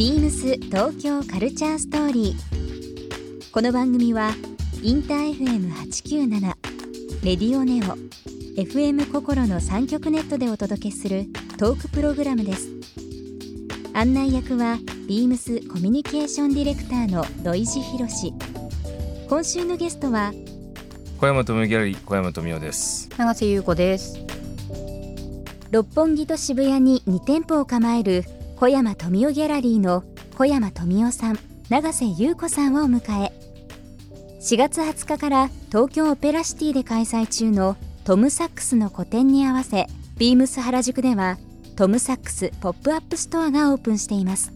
ビームス東京カルチャーストーリー。この番組はインター FM897 レディオネオ FM 心の三極ネットでお届けするトークプログラムです。案内役はビームスコミュニケーションディレクターの土井博志。今週のゲストは小山富美ギャラリー小山富美です永瀬優子です六本木と渋谷に2店舗を構える小山登美夫ギャラリーの小山登美夫さん永瀬優子さんをお迎え。4月20日から東京オペラシティで開催中の Tom Sachs の個展に合わせ BEAMS 原宿では Tom Sachs ポップアップストアがオープンしています。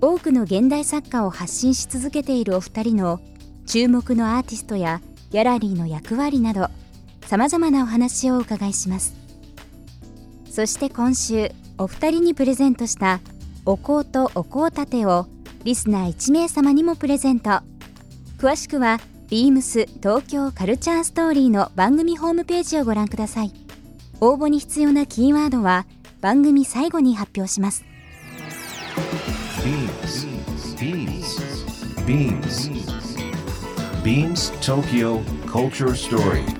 多くの現代作家を発信し続けているお二人の注目のアーティストやギャラリーの役割などさまざまなお話をお伺いします。そして今週お二人にプレゼントしたお香とお香立てをリスナー1名様にもプレゼント詳しくはビームス東京カルチャーストーリーの番組ホームページをご覧ください応募に必要なキーワードは番組最後に発表します Beams. Beams. Beams Tokyo Culture Story.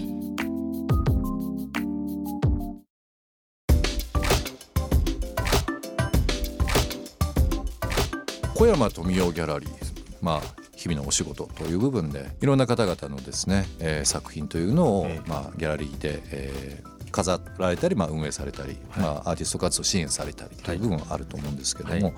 小山富雄ギャラリーまあ日々のお仕事という部分でいろんな方々のですね、えー作品というのを、まあ、ギャラリーで、えー飾られたり、まあ、運営されたり、まあ、アーティスト活動を支援されたりという部分はあると思うんですけども、はい。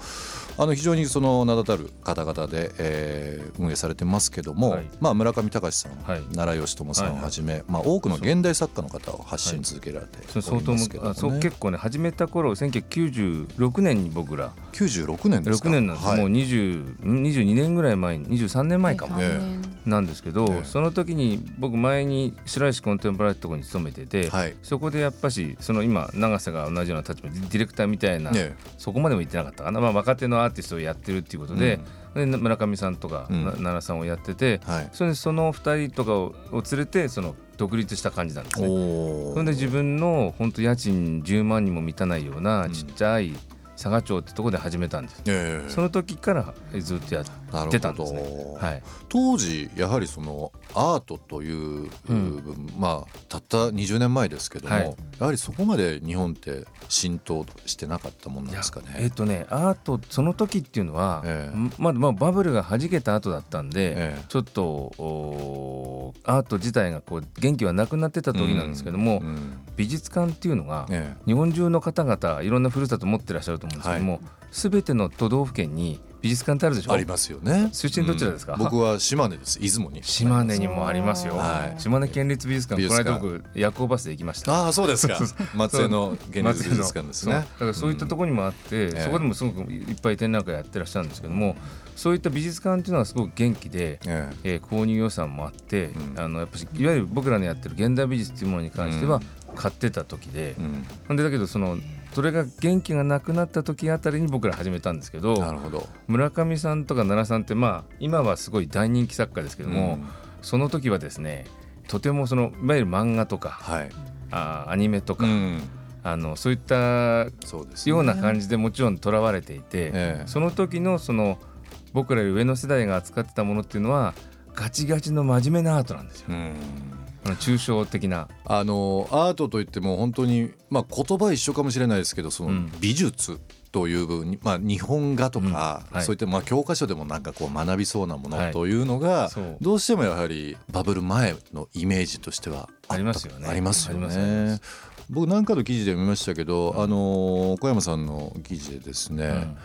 あの非常にその名だたる方々で、えー運営されてますけども、はい。まあ、村上隆さん、はい。奈良義友さんをはじめ、まあ、多くの現代作家の方を発信続けられて相当ますけども、ね、そう結構ね始めた頃1996年に僕ら96年ですか？6年なんです、はい。もう20 22年ぐらい前に23年前かも、えなんですけど、ええ。その時に僕前に白石コンテンポラリーってところに勤めてて、はい。そこでやっぱしその今永瀬が同じような立場でディレクターみたいな、ねそこまでも言ってなかったかな、まあ、若手のアーティストをやってるっていうことで,、で村上さんとか、うん。な奈良さんをやってて、はい。それでその2人とかをを連れてその独立した感じなんですね。おそれで自分の本当家賃10万にも満たないようなちっちゃい佐賀町ってところで始めたんです。ええ。その時からずっとやってたんですね。はい、当時やはりそのアートという、うん。まあたった20年前ですけども、はい。やはりそこまで日本って浸透してなかったもんなんですかね。えっ、とねアートその時っていうのは、ええ。んまだまあバブルが弾けた後だったんで、ええ。ちょっとアート自体がこう元気はなくなってた時なんですけども、うん。うん。美術館っていうのが、え日本中の方々いろんなふるさと持ってらっしゃると思うんですけども、全ての都道府県に美術館ってあるでしょ？えありますよね。出身どちらですか？うん。僕は島根です。出雲に。島根にもありますよ、はい。島根県立美術館この間僕夜行バスで行きました。ああそうですか。松江の現実美術館ですね。だ。からそういったところにもあって、ええ。そこでもすごくいっぱい展覧会やってらっしゃるんですけどもそういった美術館っていうのはすごく元気で、ええ。ー購入予算もあって、うん。あのやっぱしいわゆる僕らのやってる現代美術っていうものに関しては買ってた時でえ、うんでだけどそのそれが元気がなくなった時あたりに僕ら始めたんですけどなるほど。村上さんとか奈良さんってまあ今はすごい大人気作家ですけども、うんその時はですねとてもそのいわゆる漫画とかはい。あアニメとか、うんあのそういったそうですねような感じでもちろんとらわれていて、ええその時のその僕らより上の世代が扱ってたものっていうのはガチガチの真面目なアートなんですよ。うん抽象的な。あのアートといっても本当に、まあ、言葉一緒かもしれないですけどそのうん。美術という部分に、まあ、日本画とか、うん。はい。そういったまあ教科書でもなんかこう学びそうなものはい。というのが、そう。どうしてもやはりバブル前のイメージとしてはありますよね。ありますよね。す。僕何かの記事で見ましたけど、あの小山さんの記事でですね、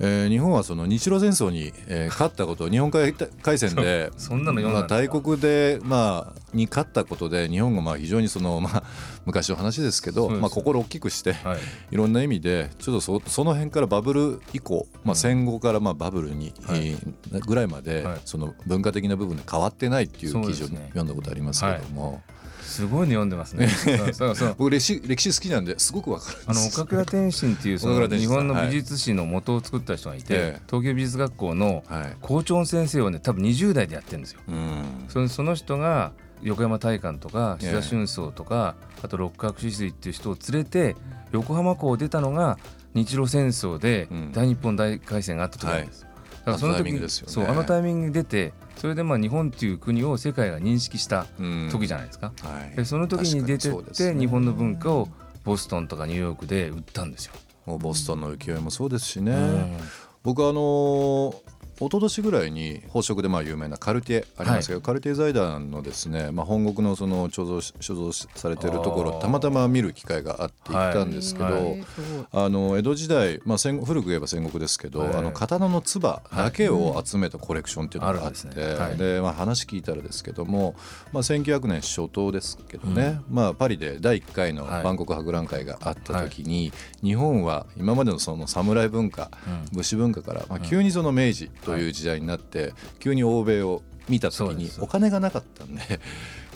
えー日本はその日露戦争に、えー勝ったこと日本海海戦でそんなのまあ、大国で、まあ、に勝ったことで日本がまあ非常にその、まあ、昔の話ですけどそうですまあ、心を大きくして、はい。いろんな意味でちょっとそその辺からバブル以降、まあ、戦後からまあバブルに、はい。えーぐらいまで、はい。その文化的な部分で変わってないっていう記事を読んだことありますけども、すごいの読んでますね。そうそう僕歴史歴史好きなんですごくわかるんですあの岡倉天心っていうその日本の美術史の元を作った人がいて、ええ。東京美術学校のはい。校長先生をね多分20代でやってるんですよ。うん。そのその人が横山大観とかええ。志田春草とか、あと六角止水っていう人を連れて横浜港を出たのが日露戦争でうん。大日本大海戦があった時なんです。だからそのあのタイミン時グですよね。そうあのタイミングに出てそれでまあ日本っていう国を世界が認識したうん。時じゃないですか。はい。でその時に出てっ確かにそうですね。て日本の文化をボストンとかニューヨークで売ったんですよ。もうボストンの浮世絵もそうですしね、うん。僕あのー一昨年ぐらいに宝飾でまあ有名なカルティエありますけど、カルティエ財団のですね、まあ、本国のその貯蔵し所蔵しされているところたまたま見る機会があって行ったんですけど、はい。あの江戸時代、まあ、戦後古く言えば戦国ですけど、はい。あの刀の唾だけを集めたコレクションっていうのがあって、ん。ですね。はい。でまあ、話聞いたらですけども、まあ、1900年初頭ですけどね、まあ、パリで第1回のはい。万国博覧会があった時に、日本は今までのその侍文化、武士文化から、まあ、急にその明治という時代になって、急に欧米を見た時にお金がなかったんで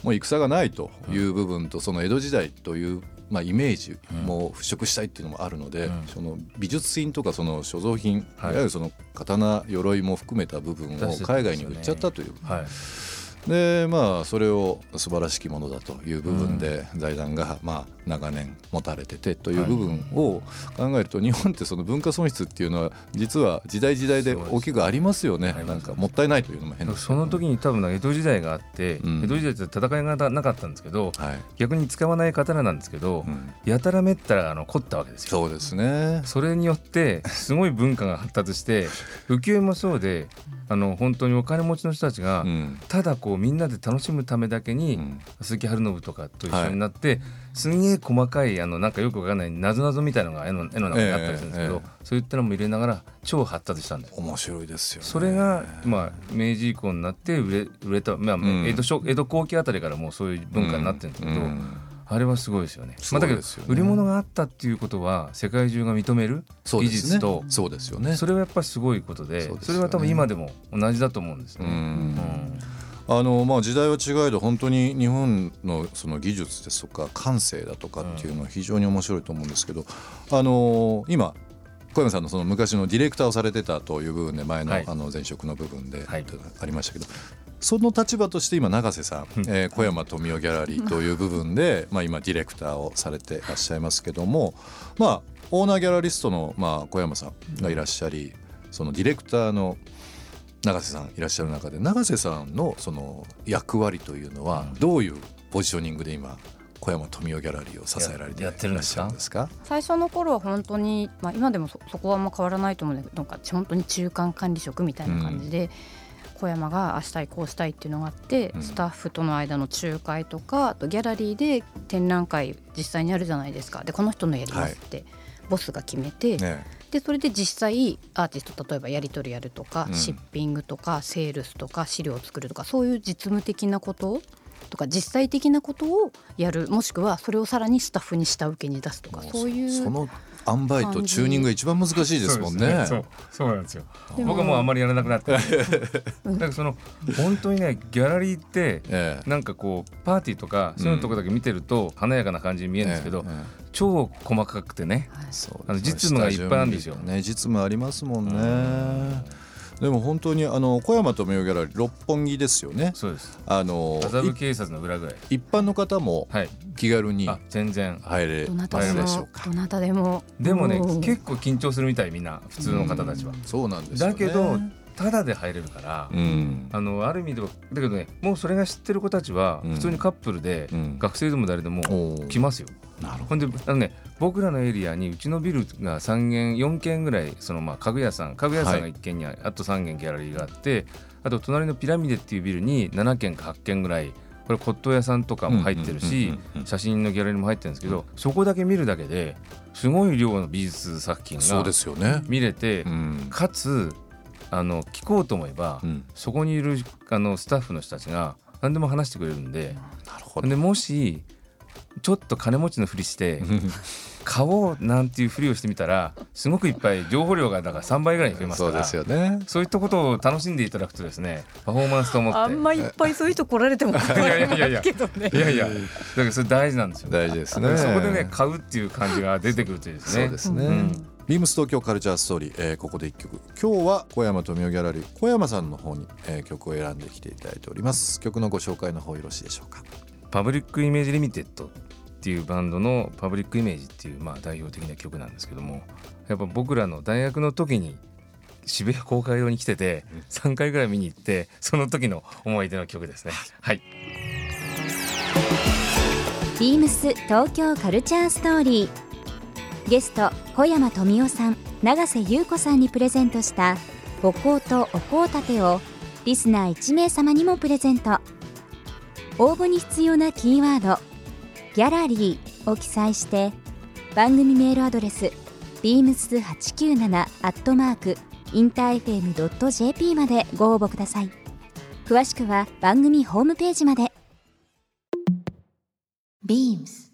もう戦がないという部分とその江戸時代という、まあ、イメージも払拭したいっていうのもあるので、うん。その美術品とかその所蔵品、はい。い、わゆるその刀鎧も含めた部分を海外に売っちゃったという。はいでまあそれを素晴らしきものだという部分で財団がまあ長年持たれててという部分を考えると日本ってその文化損失っていうのは実は時代時代で大きくありますよね。なんかもったいないというのも変です。けどその時に多分江戸時代があって、うん。江戸時代って戦いがなかったんですけどはい、逆に使わない刀なんですけど、うん。やたらめったらあの凝ったわけですよ。そうですね。それによってすごい文化が発達して 浮世絵もそうであの本当にお金持ちの人たちが、うん。ただこうみんなで楽しむためだけに、うん。鈴木春信とかと一緒になって、すんげえ細かいあのなんかよくわかんないなぞなぞみたいなのが絵の絵の中にあったりするんですけど、そういったのも入れながら超発達したんです。面白いですよね。それが、まあ、明治以降になって売れ売れた、まあん。江戸初江戸後期あたりからもうそういう文化になってるんですけど、うんあれはすごいですよね。まあ、だけど売り物があったっていうことは世界中が認める技そうですね。術とそうですよね。それはやっぱりすごいことでそれは多分今でも同じだと思うんですね。うん。うん。あのまあ、時代は違えど本当に日本のその技術ですとか感性だとかっていうのは非常に面白いと思うんですけど、あの今小山さんのその昔のディレクターをされてたという部分で前の,、はい。あの前職の部分ではい。ありましたけど、その立場として今永瀬さん、えー小山富夫ギャラリーという部分で、まあ、今ディレクターをされていらっしゃいますけども、まあ、オーナーギャラリストの、まあ、小山さんがいらっしゃりそのディレクターの永瀬さんいらっしゃる中で永瀬さんのその役割というのはどういうポジショニングで今小山富夫ギャラリーを支えられていややってるんらっしですかゃるんですか？最初の頃は本当に、まあ、今でもそそこはあんま変わらないと思うんだけどなんか本当に中間管理職みたいな感じで、小山がしたいこうしたいっていうのがあって、うん。スタッフとの間の仲介とかあとギャラリーで展覧会実際にあるじゃないですか。でこの人のやりますって、ボスが決めて、ね。でそれで実際アーティスト例えばやり取りやるとか、うん。シッピングとかセールスとか資料を作るとかそういう実務的なこととか実際的なことをやるもしくはそれをさらにスタッフに下請けに出すとかそういうその塩梅とチューニングが一番難しいですもんね。そうそうなんですよ。僕はもうあんまりやらなくなって。だからその本当にねギャラリーってええなんかこうパーティーとかそういうとこだけ見てると華やかな感じに見えるんですけど、超細かくてね。そうあの実務がいっぱいあるんですよね実務ありますもんね。でも本当にあの小山富夫ギャラリー六本木ですよね。そうです。あの麻布警察の裏ぐらい。い一般の方もはい。気軽にあ全然。入れどなたで入るでしょうもか。どなたでもでもねうん結構緊張するみたいみんな普通の方たちは。そうなんですよね。だけどただで入れるから。うんあのある意味ではだけどねもうそれが知ってる子たちはうん普通にカップルで、うん学生でも誰でも来ますよ。なるほほんであのね僕らのエリアにうちのビルが3軒4軒ぐらいそのまあ家具屋さん家具屋さんが1軒にあ,、あと3軒ギャラリーがあってあと隣のピラミデっていうビルに7軒か8軒ぐらいこれ骨董屋さんとかも入ってるし写真のギャラリーも入ってるんですけど、そこだけ見るだけですごい量の美術作品が。見れて、うん。かつあの聞こうと思えば、うん。そこにいるあのスタッフの人たちが何でも話してくれるんでなるほど。でもしちょっと金持ちのふりして買おうなんていうふりをしてみたらすごくいっぱい情報量がだから3倍ぐらい増えますから。そうですよね。そういったことを楽しんでいただくとですねパフォーマンスと思って。あんまいっぱいそういう人来られても困いやいやいやいるや。けどね。いやいや。だからそれ大事なんですよ。大事ですね。そこでね買うっていう感じが出てくるといいですね。そうですね。うん。ビームス東京カルチャーストーリー、えーここで一曲。今日は小山富美ギャラリー小山さんの方に、えー曲を選んできていただいております。曲のご紹介の方よろしいでしょうかPublic Image Limited っていうバンドの Public Image っていうまあ代表的な曲なんですけどもやっぱ僕らの大学の時に渋谷公会堂に来てて3回ぐらい見に行ってその時の思い出の曲ですね。はい。 BEAMS TOKYO CULTURE STORY。ゲスト小山登美夫さん永瀬優子さんにプレゼントしたお香とお香立てをリスナー1名様にもプレゼント応募に必要なキーワード「ギャラリー」を記載して番組メールアドレス beams897 アットマーク interfm.jp までご応募ください。詳しくは番組ホームページまで。Beams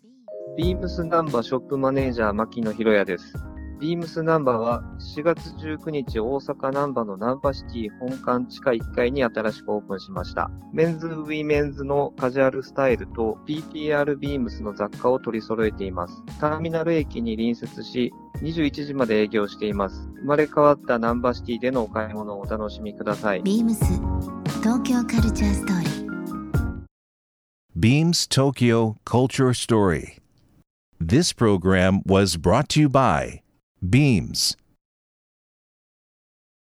ビームスナンバーショップマネージャー牧野博也です。 BEAMS なんばは4月19日大阪なんばのなんばCITY 本館地下1階に新しくオープンしました。メンズ、ウィメンズのカジュアルスタイルと PTR ビームスの雑貨を取り揃えています。ターミナル駅に隣接し、21時まで営業しています。生まれ変わったナンバーシティでのお買い物をお楽しみください。Beams 東京カルチャーストーリー Beams Tokyo Culture Story. This program was brought to you by Beams.